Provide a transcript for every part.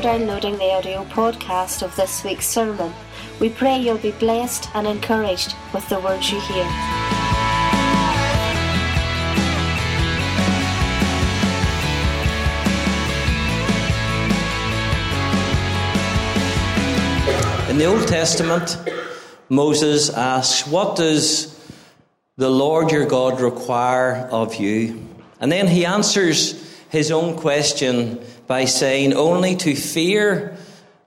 For downloading the audio podcast of this week's sermon. We pray you'll be blessed and encouraged with the words you hear. In the Old Testament, Moses asks, What does the Lord your God require of you? And then he answers his own question by saying, Only to fear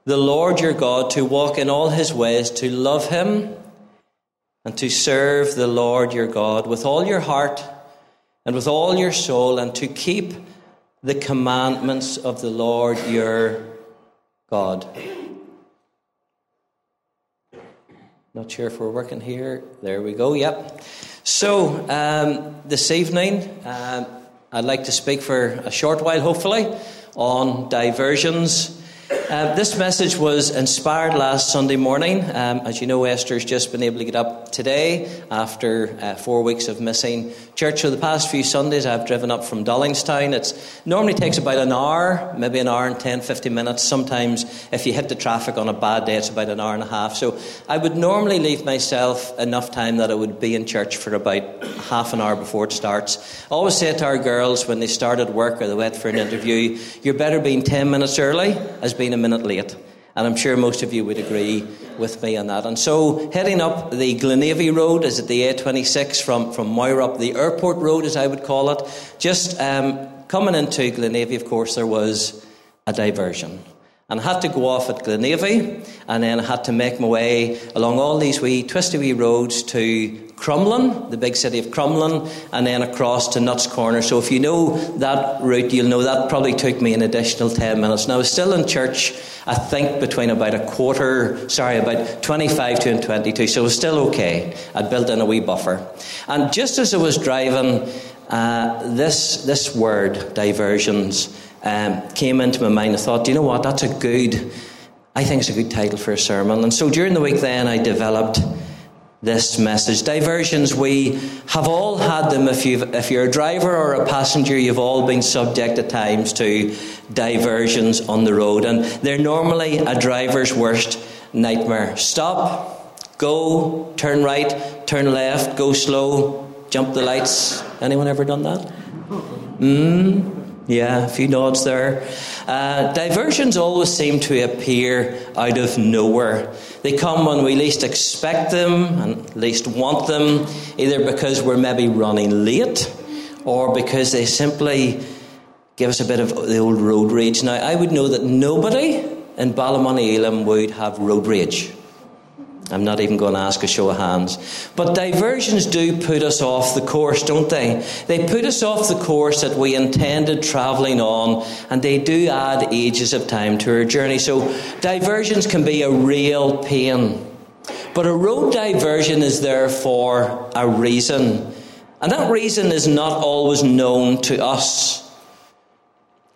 the Lord your God, to walk in all his ways, to love him, and to serve the Lord your God with all your heart and with all your soul, and to keep the commandments of the Lord your God. Not sure if we're working here. There we go, yep. So, um, this evening, um, I'd like to speak for a short while, hopefully, on diversions. Uh, this message was inspired last Sunday morning. Um, as you know, Esther's just been able to get up today after uh, four weeks of missing church. So, the past few Sundays, I've driven up from Dollingstown. It normally takes about an hour, maybe an hour and 10, 50 minutes. Sometimes, if you hit the traffic on a bad day, it's about an hour and a half. So, I would normally leave myself enough time that I would be in church for about half an hour before it starts. I always say to our girls when they start at work or they wait for an interview, you're better being 10 minutes early as being a minute late. And I'm sure most of you would agree with me on that. And so, heading up the Glenavy Road, is it the A26 from, from Moira up the airport road, as I would call it? Just um, coming into Glenavy, of course, there was a diversion. And I had to go off at Glenavy, and then I had to make my way along all these wee twisty wee roads to Crumlin, the big city of Crumlin, and then across to Nuts Corner. So if you know that route, you'll know that probably took me an additional 10 minutes. Now, I was still in church, I think, between about a quarter, sorry, about 25 to and 22, so it was still okay. I'd built in a wee buffer. And just as I was driving, uh, this, this word, diversions, um, came into my mind. I thought, you know what, that's a good, I think it's a good title for a sermon. And so during the week then, I developed this message. Diversions, we have all had them. If, you if you're a driver or a passenger, you've all been subject at times to diversions on the road. And they're normally a driver's worst nightmare. Stop, go, turn right, turn left, go slow, jump the lights. Anyone ever done that? Hmm. Yeah, a few nods there. Uh, diversions always seem to appear out of nowhere. They come when we least expect them and least want them, either because we're maybe running late or because they simply give us a bit of the old road rage. Now, I would know that nobody in Ballymoney would have road rage. I'm not even going to ask a show of hands. But diversions do put us off the course, don't they? They put us off the course that we intended travelling on, and they do add ages of time to our journey. So diversions can be a real pain. But a road diversion is there for a reason. And that reason is not always known to us.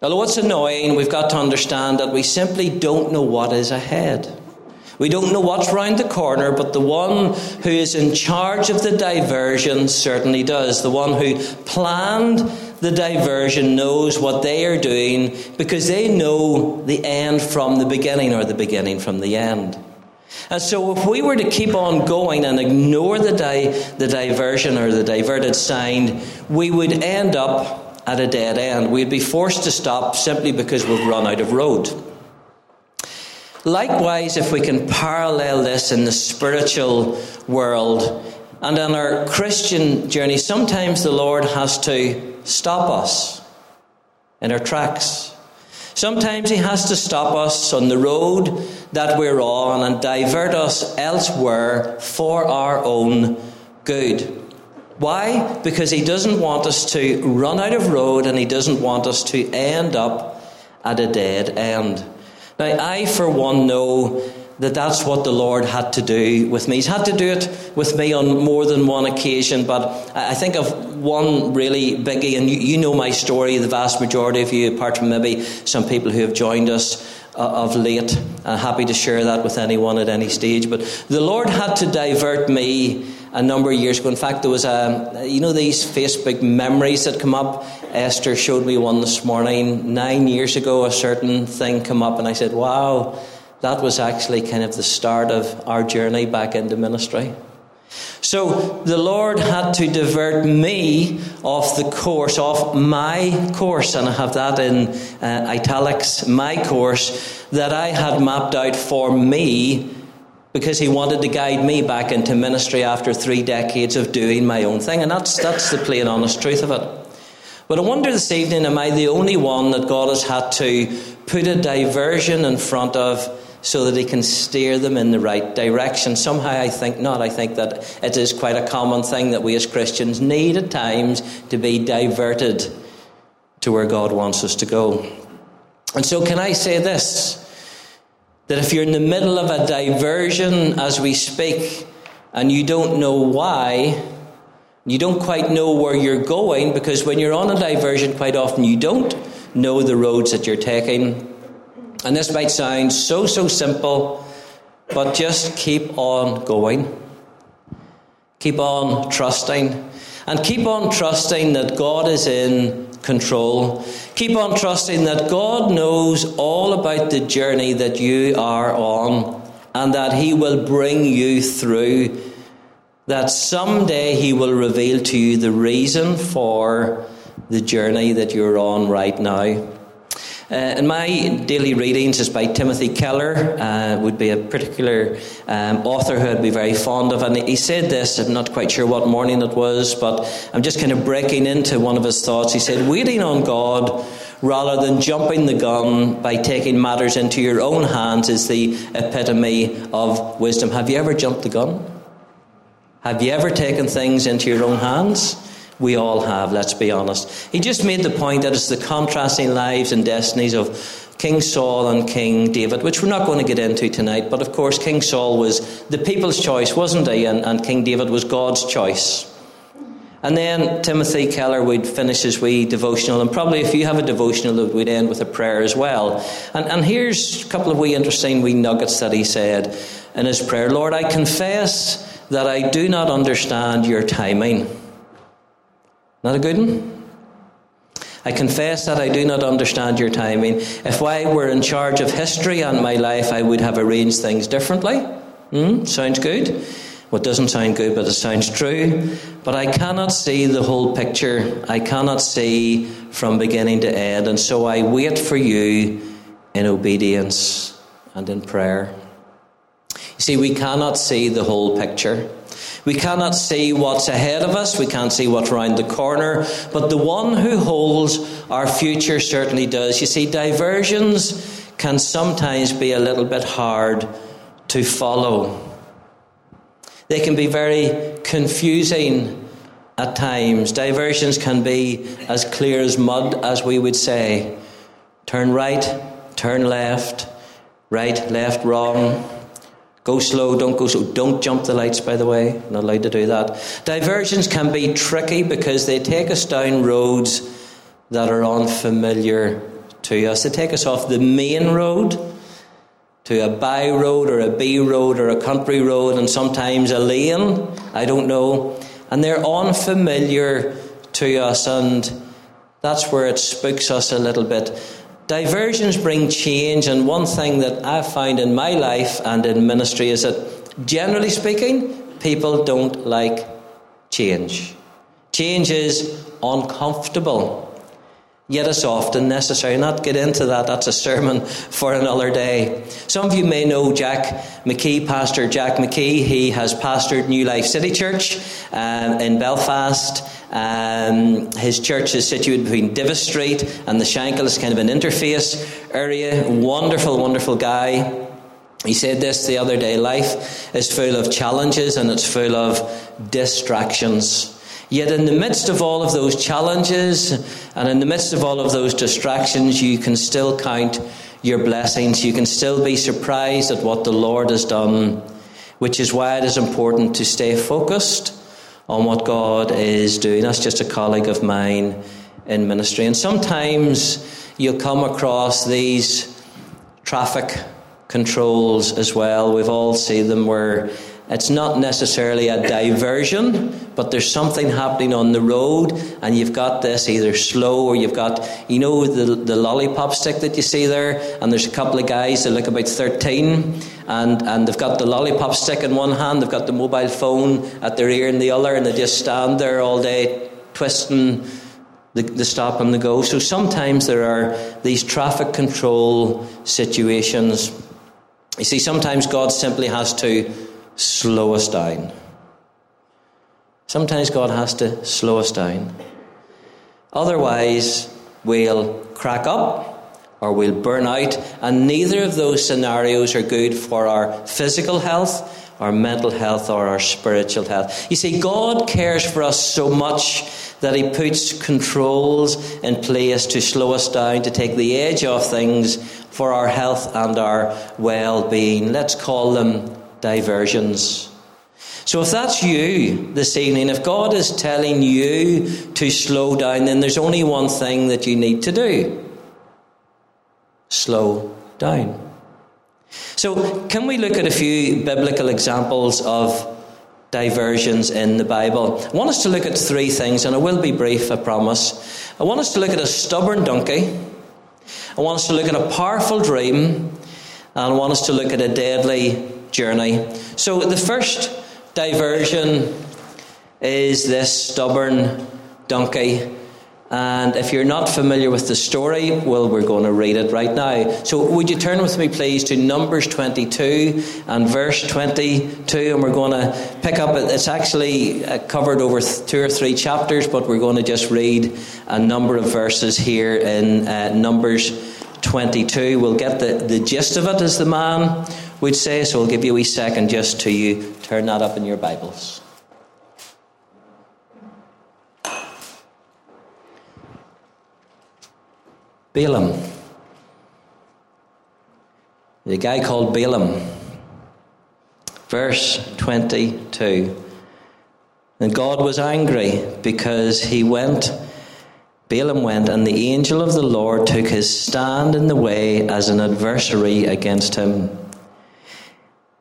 Although it's annoying, we've got to understand that we simply don't know what is ahead. We don't know what's round the corner, but the one who is in charge of the diversion certainly does. The one who planned the diversion knows what they are doing because they know the end from the beginning or the beginning from the end. And so, if we were to keep on going and ignore the, di- the diversion or the diverted sign, we would end up at a dead end. We'd be forced to stop simply because we've run out of road. Likewise, if we can parallel this in the spiritual world and on our Christian journey, sometimes the Lord has to stop us in our tracks. Sometimes He has to stop us on the road that we're on and divert us elsewhere for our own good. Why? Because He doesn't want us to run out of road and He doesn't want us to end up at a dead end. Now, I, for one, know that that's what the Lord had to do with me. He's had to do it with me on more than one occasion, but I think of one really biggie, and you, you know my story, the vast majority of you, apart from maybe some people who have joined us uh, of late. I'm happy to share that with anyone at any stage. But the Lord had to divert me a number of years ago. In fact, there was a, you know, these Facebook memories that come up. Esther showed me one this morning. Nine years ago, a certain thing come up, and I said, wow, that was actually kind of the start of our journey back into ministry. So the Lord had to divert me off the course, off my course, and I have that in uh, italics, my course that I had mapped out for me because He wanted to guide me back into ministry after three decades of doing my own thing. And that's, that's the plain, honest truth of it. But I wonder this evening, am I the only one that God has had to put a diversion in front of so that he can steer them in the right direction. Somehow I think not. I think that it is quite a common thing that we as Christians need at times to be diverted to where God wants us to go. And so, can I say this? That if you're in the middle of a diversion as we speak and you don't know why, you don't quite know where you're going, because when you're on a diversion, quite often you don't know the roads that you're taking. And this might sound so, so simple, but just keep on going. Keep on trusting. And keep on trusting that God is in control. Keep on trusting that God knows all about the journey that you are on and that He will bring you through. That someday He will reveal to you the reason for the journey that you're on right now. Uh, in my daily readings is by Timothy Keller, uh, would be a particular um, author who I'd be very fond of. And he said this, I'm not quite sure what morning it was, but I'm just kind of breaking into one of his thoughts. He said, Waiting on God rather than jumping the gun by taking matters into your own hands is the epitome of wisdom. Have you ever jumped the gun? Have you ever taken things into your own hands? We all have, let's be honest. He just made the point that it's the contrasting lives and destinies of King Saul and King David, which we're not going to get into tonight, but of course, King Saul was the people's choice, wasn't he? And, and King David was God's choice. And then Timothy Keller would finish his wee devotional, and probably if you have a devotional, we'd end with a prayer as well. And, and here's a couple of wee interesting wee nuggets that he said in his prayer Lord, I confess that I do not understand your timing. Not a good one? I confess that I do not understand your timing. If I were in charge of history and my life, I would have arranged things differently. Hmm? Sounds good? Well, doesn't sound good, but it sounds true. But I cannot see the whole picture. I cannot see from beginning to end. And so I wait for you in obedience and in prayer. You see, we cannot see the whole picture. We cannot see what's ahead of us, we can't see what's around the corner, but the one who holds our future certainly does. You see, diversions can sometimes be a little bit hard to follow. They can be very confusing at times. Diversions can be as clear as mud, as we would say. Turn right, turn left, right, left, wrong. Go slow, don't go slow. Don't jump the lights, by the way. Not allowed to do that. Diversions can be tricky because they take us down roads that are unfamiliar to us. They take us off the main road to a by road or a B road or a country road and sometimes a lane. I don't know. And they're unfamiliar to us, and that's where it spooks us a little bit. Diversions bring change, and one thing that I've found in my life and in ministry is that, generally speaking, people don't like change. Change is uncomfortable, yet it's often necessary. Not get into that, that's a sermon for another day. Some of you may know Jack McKee, Pastor Jack McKee. He has pastored New Life City Church um, in Belfast. Um, his church is situated between Divis Street and the Shankill. It's kind of an interface area. Wonderful, wonderful guy. He said this the other day life is full of challenges and it's full of distractions. Yet, in the midst of all of those challenges and in the midst of all of those distractions, you can still count your blessings. You can still be surprised at what the Lord has done, which is why it is important to stay focused on what God is doing. That's just a colleague of mine in ministry. And sometimes you'll come across these traffic controls as well. We've all seen them where it's not necessarily a diversion, but there's something happening on the road, and you've got this either slow or you've got, you know, the, the lollipop stick that you see there, and there's a couple of guys that look about 13, and, and they've got the lollipop stick in one hand, they've got the mobile phone at their ear in the other, and they just stand there all day twisting the, the stop and the go. So sometimes there are these traffic control situations. You see, sometimes God simply has to slow us down. Sometimes God has to slow us down. Otherwise, we'll crack up or we'll burn out, and neither of those scenarios are good for our physical health, our mental health, or our spiritual health. You see, God cares for us so much that He puts controls in place to slow us down, to take the edge off things for our health and our well being. Let's call them diversions. So, if that's you this evening, if God is telling you to slow down, then there's only one thing that you need to do slow down. So, can we look at a few biblical examples of diversions in the Bible? I want us to look at three things, and I will be brief, I promise. I want us to look at a stubborn donkey, I want us to look at a powerful dream, and I want us to look at a deadly journey. So, the first diversion is this stubborn donkey. And if you're not familiar with the story, well, we're going to read it right now. So, would you turn with me, please, to Numbers 22 and verse 22? And we're going to pick up, it's actually uh, covered over two or three chapters, but we're going to just read a number of verses here in uh, Numbers 22. We'll get the, the gist of it, as the man would say. So, I'll give you a wee second just to you turn that up in your Bibles. Balaam. The guy called Balaam. Verse 22. And God was angry because he went, Balaam went, and the angel of the Lord took his stand in the way as an adversary against him.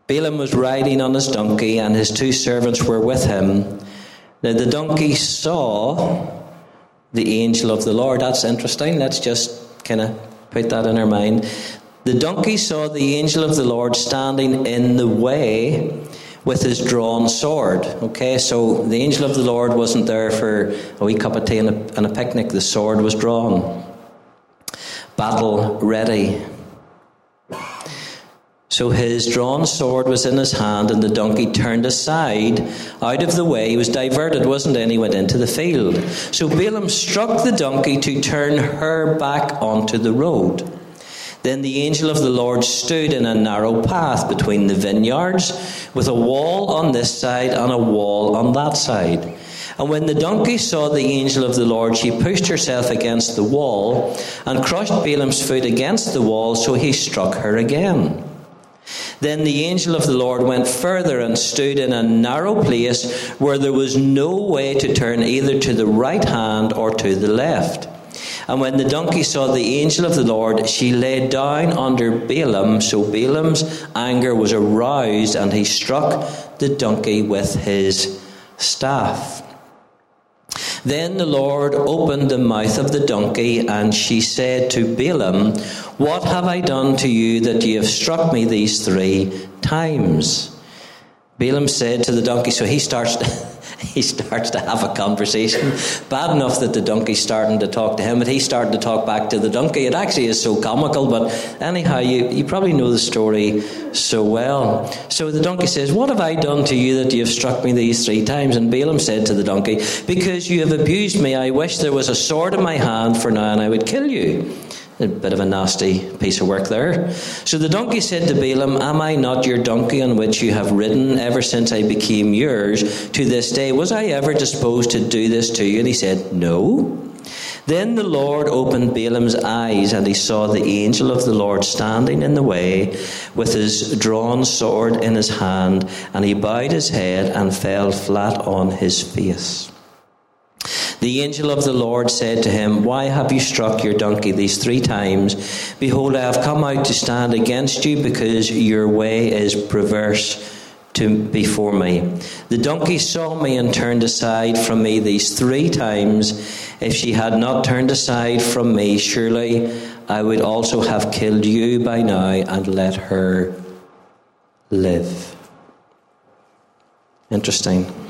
Balaam was riding on his donkey, and his two servants were with him. Now the donkey saw the angel of the Lord. That's interesting. Let's just kind of put that in our mind. The donkey saw the angel of the Lord standing in the way with his drawn sword. Okay, so the angel of the Lord wasn't there for a wee cup of tea and a, and a picnic, the sword was drawn. Battle ready. So his drawn sword was in his hand, and the donkey turned aside out of the way. He was diverted, wasn't he? And he went into the field. So Balaam struck the donkey to turn her back onto the road. Then the angel of the Lord stood in a narrow path between the vineyards, with a wall on this side and a wall on that side. And when the donkey saw the angel of the Lord, she pushed herself against the wall and crushed Balaam's foot against the wall, so he struck her again. Then the angel of the Lord went further and stood in a narrow place where there was no way to turn either to the right hand or to the left. And when the donkey saw the angel of the Lord, she lay down under Balaam. So Balaam's anger was aroused, and he struck the donkey with his staff. Then the Lord opened the mouth of the donkey, and she said to Balaam, What have I done to you that you have struck me these three times? Balaam said to the donkey, so he starts. he starts to have a conversation. Bad enough that the donkey's starting to talk to him, but he's starting to talk back to the donkey. It actually is so comical, but anyhow, you, you probably know the story so well. So the donkey says, What have I done to you that you have struck me these three times? And Balaam said to the donkey, Because you have abused me, I wish there was a sword in my hand for now, and I would kill you. A bit of a nasty piece of work there. So the donkey said to Balaam, Am I not your donkey on which you have ridden ever since I became yours to this day? Was I ever disposed to do this to you? And he said, No. Then the Lord opened Balaam's eyes, and he saw the angel of the Lord standing in the way with his drawn sword in his hand, and he bowed his head and fell flat on his face. The angel of the Lord said to him, Why have you struck your donkey these three times? Behold, I have come out to stand against you because your way is perverse to before me. The donkey saw me and turned aside from me these three times. If she had not turned aside from me, surely I would also have killed you by now and let her live. Interesting.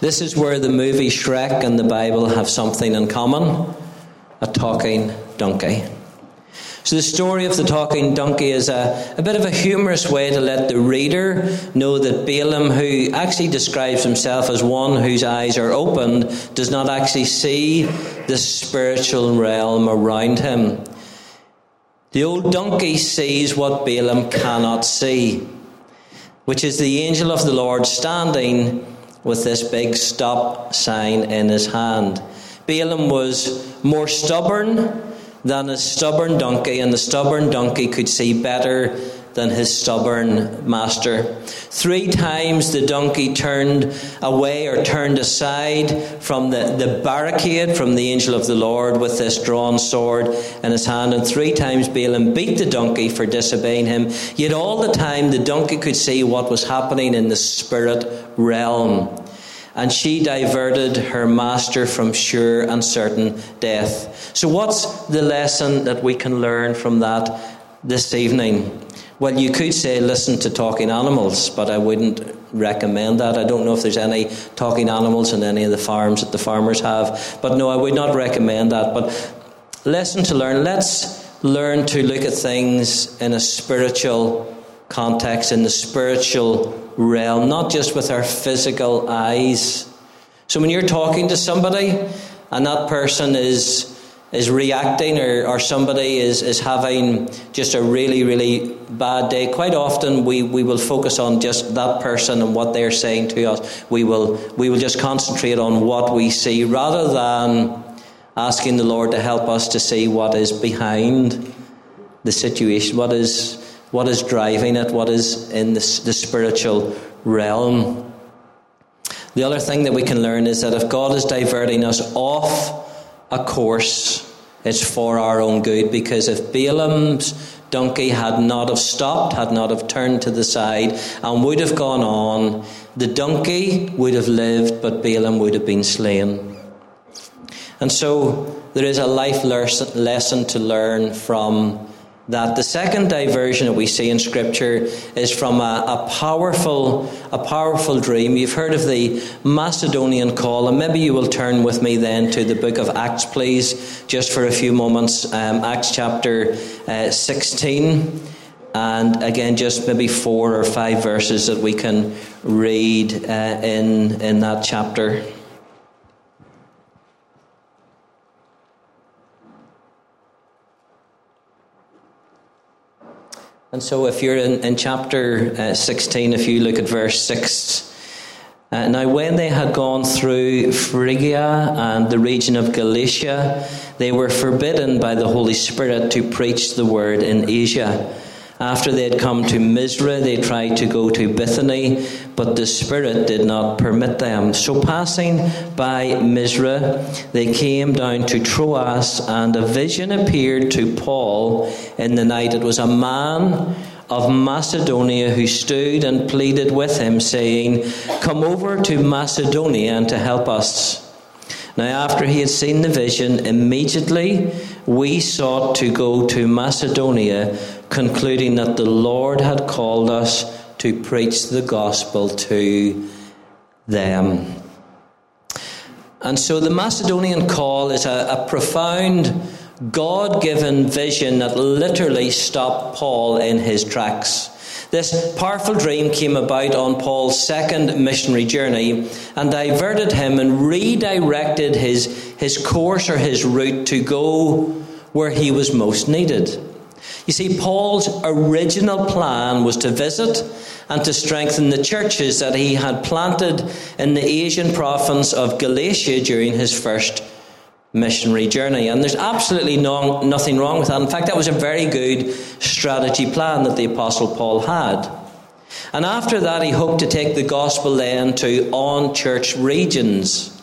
This is where the movie Shrek and the Bible have something in common a talking donkey. So, the story of the talking donkey is a, a bit of a humorous way to let the reader know that Balaam, who actually describes himself as one whose eyes are opened, does not actually see the spiritual realm around him. The old donkey sees what Balaam cannot see, which is the angel of the Lord standing with this big stop sign in his hand. Balaam was more stubborn than a stubborn donkey, and the stubborn donkey could see better than his stubborn master. Three times the donkey turned away or turned aside from the, the barricade from the angel of the Lord with this drawn sword in his hand, and three times Balaam beat the donkey for disobeying him. Yet all the time the donkey could see what was happening in the spirit realm and she diverted her master from sure and certain death. So, what's the lesson that we can learn from that this evening? Well, you could say listen to talking animals, but I wouldn't recommend that. I don't know if there's any talking animals in any of the farms that the farmers have, but no, I would not recommend that. But lesson to learn let's learn to look at things in a spiritual context, in the spiritual realm, not just with our physical eyes. So when you're talking to somebody and that person is is reacting or, or somebody is, is having just a really, really bad day, quite often we, we will focus on just that person and what they're saying to us. We will we will just concentrate on what we see rather than asking the Lord to help us to see what is behind the situation, what is what is driving it, what is in the, the spiritual realm. The other thing that we can learn is that if God is diverting us off a course, it's for our own good. Because if Balaam's donkey had not have stopped, had not have turned to the side, and would have gone on, the donkey would have lived, but Balaam would have been slain. And so there is a life lesson to learn from that the second diversion that we see in scripture is from a, a, powerful a powerful dream. You've heard of the macedonian call and maybe you will turn with me then to the book of acts please just for a few moments. Um, acts chapter uh, 16 and again just maybe four or five verses that we can read uh, in in that chapter And so, if you're in, in chapter uh, 16, if you look at verse 6, uh, now when they had gone through Phrygia and the region of Galatia, they were forbidden by the Holy Spirit to preach the word in Asia. After they had come to Mysia, they tried to go to Bithynia, but the Spirit did not permit them. So, passing by Mysia, they came down to Troas, and a vision appeared to Paul in the night. It was a man of Macedonia who stood and pleaded with him, saying, Come over to Macedonia and to help us. Now, after he had seen the vision, immediately we sought to go to Macedonia concluding that the Lord had called us to preach the gospel to them. And so the Macedonian call is a, a profound, God given vision that literally stopped Paul in his tracks. This powerful dream came about on Paul's second missionary journey and diverted him and redirected his, his course or his route to go where he was most needed. You see, Paul's original plan was to visit and to strengthen the churches that he had planted in the Asian province of Galatia during his first missionary journey. And there's absolutely no, nothing wrong with that. In fact, that was a very good strategy plan that the Apostle Paul had. And after that, he hoped to take the gospel then to on church regions.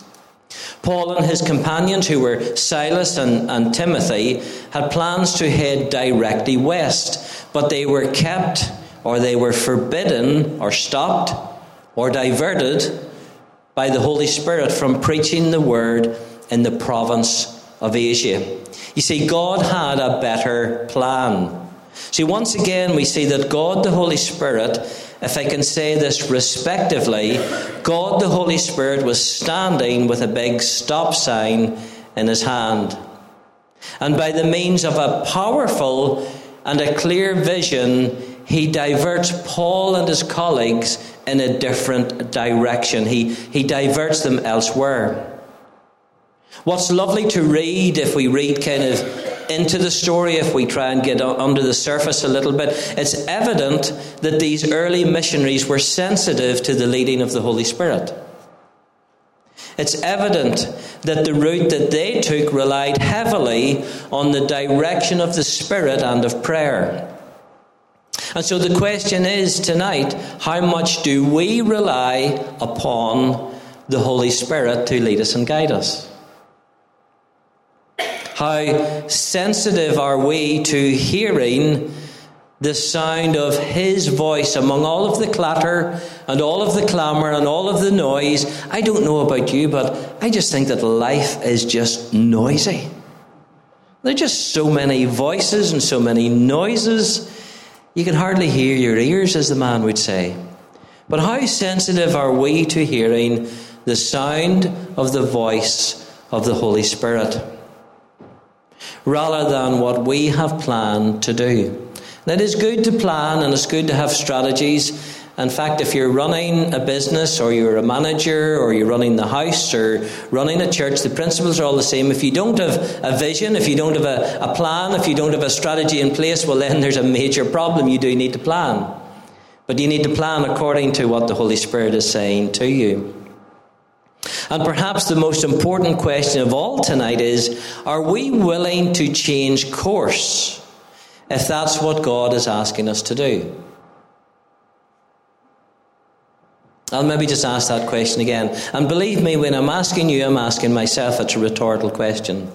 Paul and his companions, who were Silas and, and Timothy, had plans to head directly west, but they were kept or they were forbidden or stopped or diverted by the Holy Spirit from preaching the word in the province of Asia. You see, God had a better plan. See, once again, we see that God the Holy Spirit, if I can say this respectively, God the Holy Spirit was standing with a big stop sign in his hand. And by the means of a powerful and a clear vision, he diverts Paul and his colleagues in a different direction. He, he diverts them elsewhere. What's lovely to read if we read kind of into the story, if we try and get under the surface a little bit, it's evident that these early missionaries were sensitive to the leading of the Holy Spirit. It's evident that the route that they took relied heavily on the direction of the Spirit and of prayer. And so the question is tonight how much do we rely upon the Holy Spirit to lead us and guide us? How sensitive are we to hearing the sound of His voice among all of the clatter and all of the clamour and all of the noise? I don't know about you, but I just think that life is just noisy. There are just so many voices and so many noises. You can hardly hear your ears, as the man would say. But how sensitive are we to hearing the sound of the voice of the Holy Spirit? Rather than what we have planned to do. And it is good to plan and it's good to have strategies. In fact, if you're running a business or you're a manager or you're running the house or running a church, the principles are all the same. If you don't have a vision, if you don't have a, a plan, if you don't have a strategy in place, well, then there's a major problem. You do need to plan. But you need to plan according to what the Holy Spirit is saying to you. And perhaps the most important question of all tonight is are we willing to change course if that's what God is asking us to do? I'll maybe just ask that question again. And believe me, when I'm asking you, I'm asking myself. It's a rhetorical question.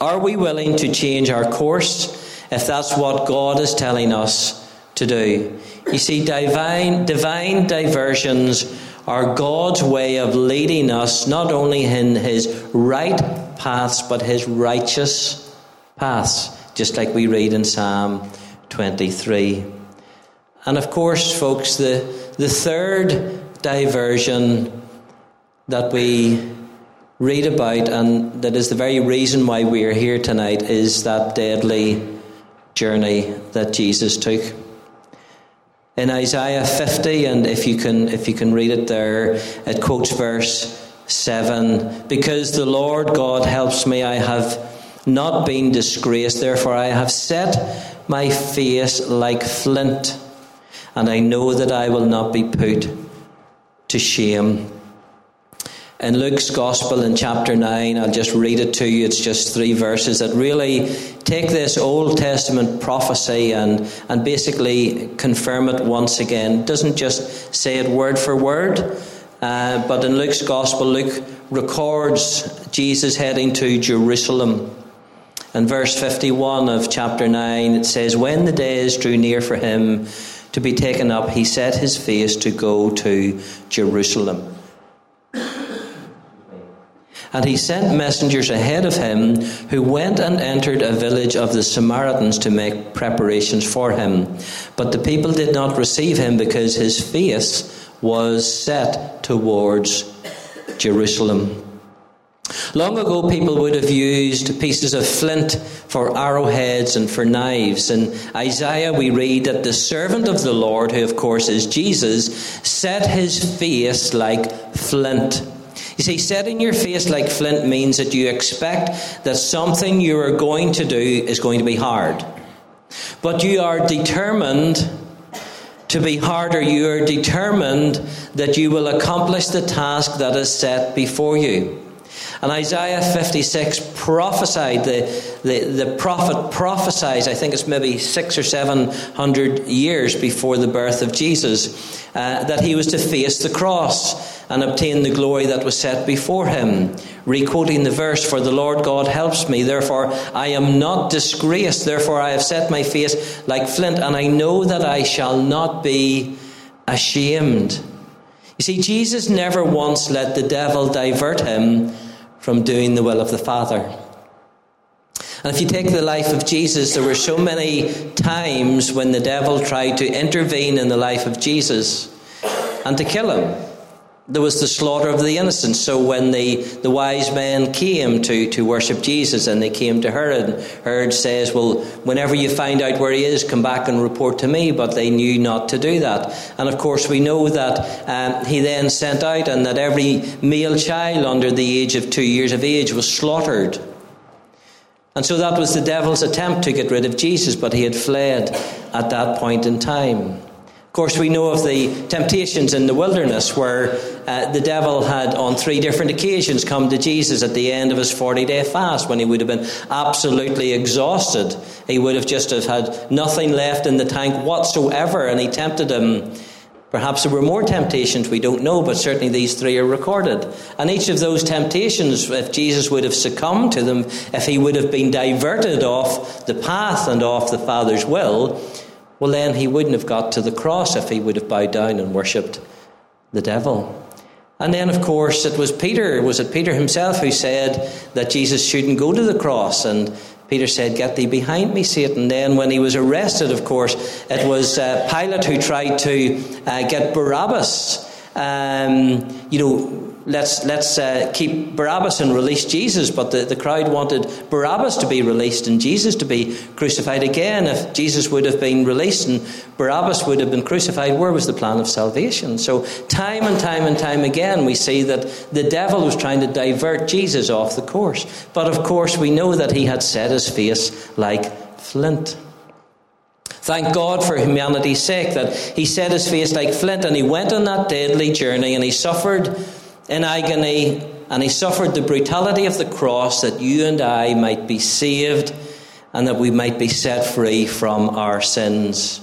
Are we willing to change our course if that's what God is telling us to do? You see, divine, divine diversions are God's way of leading us not only in His right paths, but His righteous paths, just like we read in Psalm 23. And of course, folks, the, the third diversion that we read about, and that is the very reason why we are here tonight, is that deadly journey that Jesus took in Isaiah 50, and if you can, if you can read it there, it quotes verse 7 Because the Lord God helps me, I have not been disgraced, therefore I have set my face like flint, and I know that I will not be put to shame in Luke's Gospel in chapter 9. I'll just read it to you. It's just three verses that really take this Old Testament prophecy and, and basically confirm it once again. It doesn't just say it word for word, uh, but in Luke's Gospel, Luke records Jesus heading to Jerusalem. In verse 51 of chapter 9, it says, When the days drew near for him to be taken up, he set his face to go to Jerusalem. And he sent messengers ahead of him who went and entered a village of the Samaritans to make preparations for him. But the people did not receive him because his face was set towards Jerusalem. Long ago, people would have used pieces of flint for arrowheads and for knives. In Isaiah, we read that the servant of the Lord, who of course is Jesus, set his face like flint. You see, setting your face like flint means that you expect that something you are going to do is going to be hard. But you are determined to be harder. You are determined that you will accomplish the task that is set before you. And Isaiah 56 prophesied, the, the, the prophet prophesies, I think it's maybe six or seven hundred years before the birth of Jesus, uh, that he was to face the cross and obtain the glory that was set before him. Requoting the verse, For the Lord God helps me, therefore I am not disgraced, therefore I have set my face like flint, and I know that I shall not be ashamed. You see, Jesus never once let the devil divert him from doing the will of the Father. And if you take the life of Jesus, there were so many times when the devil tried to intervene in the life of Jesus and to kill him there was the slaughter of the innocents. So when the, the wise men came to, to worship Jesus and they came to Herod, Herod says, Well, whenever you find out where he is, come back and report to me. But they knew not to do that. And of course, we know that um, he then sent out and that every male child under the age of two years of age was slaughtered. And so that was the devil's attempt to get rid of Jesus, but he had fled at that point in time. Of course, we know of the temptations in the wilderness where uh, the devil had, on three different occasions, come to Jesus at the end of his 40 day fast when he would have been absolutely exhausted. He would have just have had nothing left in the tank whatsoever, and he tempted him. Perhaps there were more temptations, we don't know, but certainly these three are recorded. And each of those temptations, if Jesus would have succumbed to them, if he would have been diverted off the path and off the Father's will, well, then he wouldn't have got to the cross if he would have bowed down and worshipped the devil. And then, of course, it was Peter, was it Peter himself who said that Jesus shouldn't go to the cross? And Peter said, Get thee behind me, Satan. Then, when he was arrested, of course, it was uh, Pilate who tried to uh, get Barabbas. Um, you know, let's, let's uh, keep Barabbas and release Jesus. But the, the crowd wanted Barabbas to be released and Jesus to be crucified again. If Jesus would have been released and Barabbas would have been crucified, where was the plan of salvation? So, time and time and time again, we see that the devil was trying to divert Jesus off the course. But of course, we know that he had set his face like flint. Thank God for humanity's sake that he set his face like flint and he went on that deadly journey and he suffered in agony, and he suffered the brutality of the cross that you and I might be saved and that we might be set free from our sins.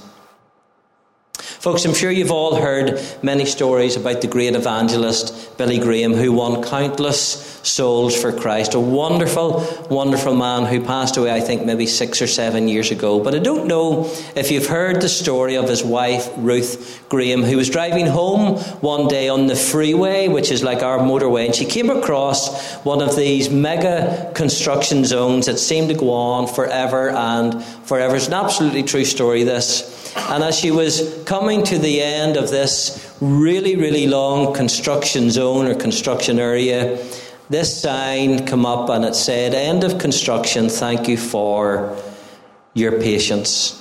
Folks, I'm sure you've all heard many stories about the great evangelist Billy Graham, who won countless souls for Christ. A wonderful, wonderful man who passed away, I think, maybe six or seven years ago. But I don't know if you've heard the story of his wife, Ruth Graham, who was driving home one day on the freeway, which is like our motorway, and she came across one of these mega construction zones that seemed to go on forever and forever. It's an absolutely true story, this. And as she was coming to the end of this really, really long construction zone or construction area, this sign come up and it said, End of construction, thank you for your patience.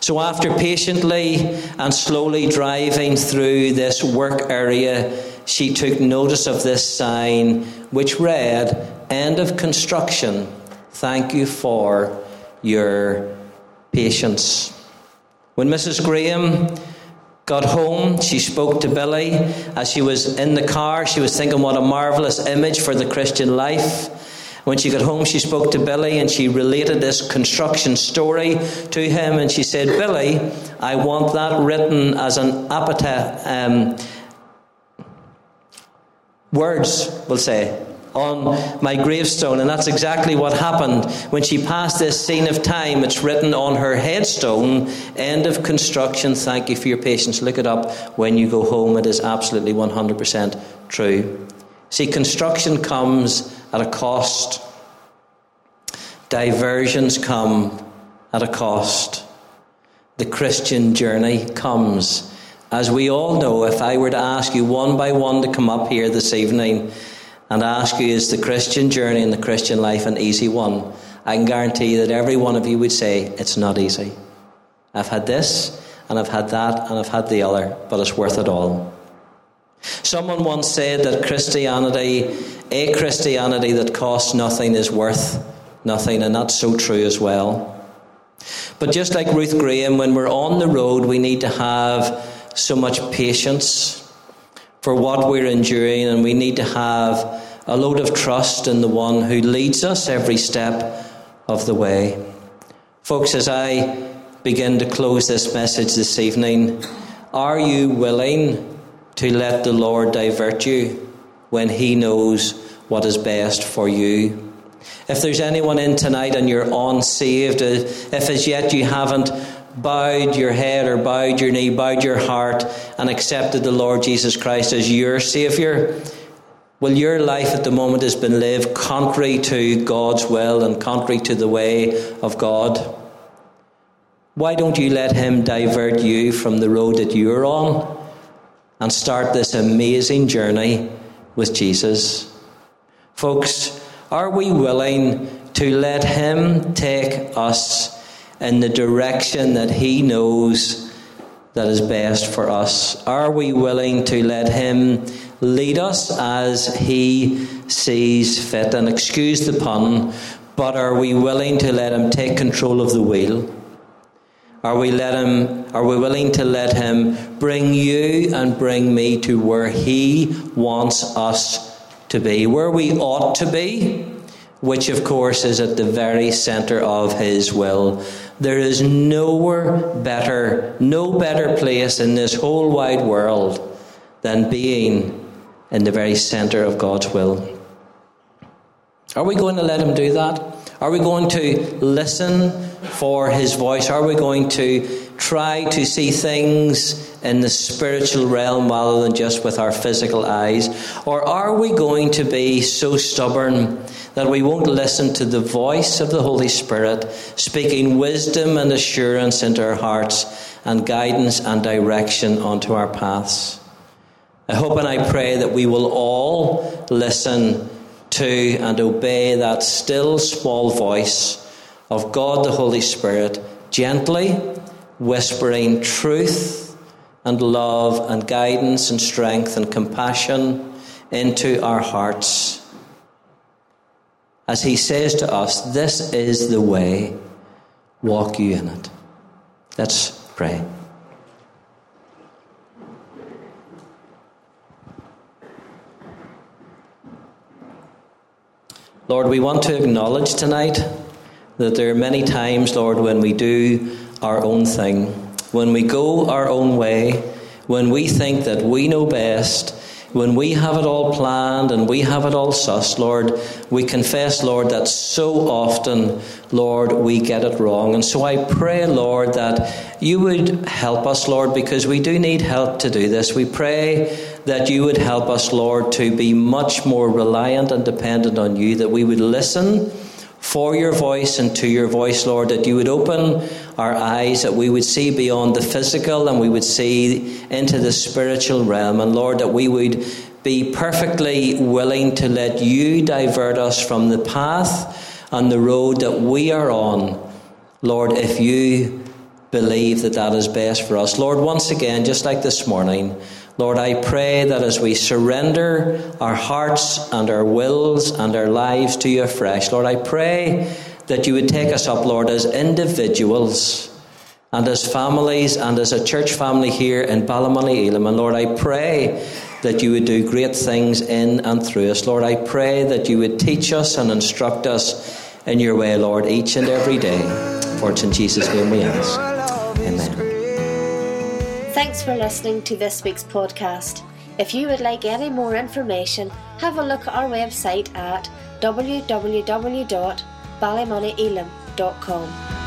So, after patiently and slowly driving through this work area, she took notice of this sign which read, End of construction, thank you for your patience. When Mrs. Graham got home, she spoke to Billy. As she was in the car, she was thinking what a marvelous image for the Christian life. When she got home, she spoke to Billy and she related this construction story to him. And she said, Billy, I want that written as an epitaph. Um, words, we'll say on my gravestone. And that's exactly what happened. When she passed this scene of time, it's written on her headstone end of construction. Thank you for your patience. Look it up when you go home. It is absolutely 100% true. See, construction comes at a cost, diversions come at a cost. The Christian journey comes. As we all know, if I were to ask you one by one to come up here this evening, and I ask you, is the Christian journey and the Christian life an easy one? I can guarantee you that every one of you would say, it's not easy. I've had this, and I've had that, and I've had the other, but it's worth it all. Someone once said that Christianity, a Christianity that costs nothing, is worth nothing, and that's so true as well. But just like Ruth Graham, when we're on the road, we need to have so much patience for what we're enduring, and we need to have a load of trust in the one who leads us every step of the way. Folks, as I begin to close this message this evening, are you willing to let the Lord divert you when He knows what is best for you? If there's anyone in tonight and you're unsaved, uh, if as yet you haven't bowed your head or bowed your knee, bowed your heart, and accepted the Lord Jesus Christ as your Saviour, well, your life at the moment has been lived contrary to God's will and contrary to the way of God. Why don't you let Him divert you from the road that you're on and start this amazing journey with Jesus? Folks, are we willing to let Him take us in the direction that He knows that is best for us? Are we willing to let Him lead us as He sees fit? And excuse the pun, but are we willing to let Him take control of the wheel? Are we let him are we willing to let him bring you and bring me to where he wants us to be, where we ought to be, which of course is at the very center of his will. There is nowhere better, no better place in this whole wide world than being in the very center of God's will. Are we going to let him do that? Are we going to listen for his voice? Are we going to try to see things in the spiritual realm rather than just with our physical eyes? Or are we going to be so stubborn that we won't listen to the voice of the Holy Spirit speaking wisdom and assurance into our hearts and guidance and direction onto our paths? I hope and I pray that we will all listen to and obey that still small voice of God the Holy Spirit, gently whispering truth and love and guidance and strength and compassion into our hearts. As He says to us, This is the way, walk you in it. Let's pray. Lord, we want to acknowledge tonight that there are many times, Lord, when we do our own thing, when we go our own way, when we think that we know best, when we have it all planned and we have it all sussed, Lord, we confess, Lord, that so often, Lord, we get it wrong. And so I pray, Lord, that you would help us, Lord, because we do need help to do this. We pray that you would help us, Lord, to be much more reliant and dependent on you, that we would listen for your voice and to your voice, Lord, that you would open our eyes, that we would see beyond the physical and we would see into the spiritual realm. And Lord, that we would be perfectly willing to let you divert us from the path and the road that we are on. Lord, if you believe that that is best for us. Lord, once again, just like this morning, Lord, I pray that as we surrender our hearts and our wills and our lives to you afresh, Lord, I pray that you would take us up, Lord, as individuals and as families and as a church family here in Ballymoney Elim. And Lord, I pray that you would do great things in and through us. Lord, I pray that you would teach us and instruct us in your way, Lord, each and every day. For it's in Jesus' name we ask. Amen. Thanks for listening to this week's podcast. If you would like any more information, have a look at our website at www.ballymoneyelim.com.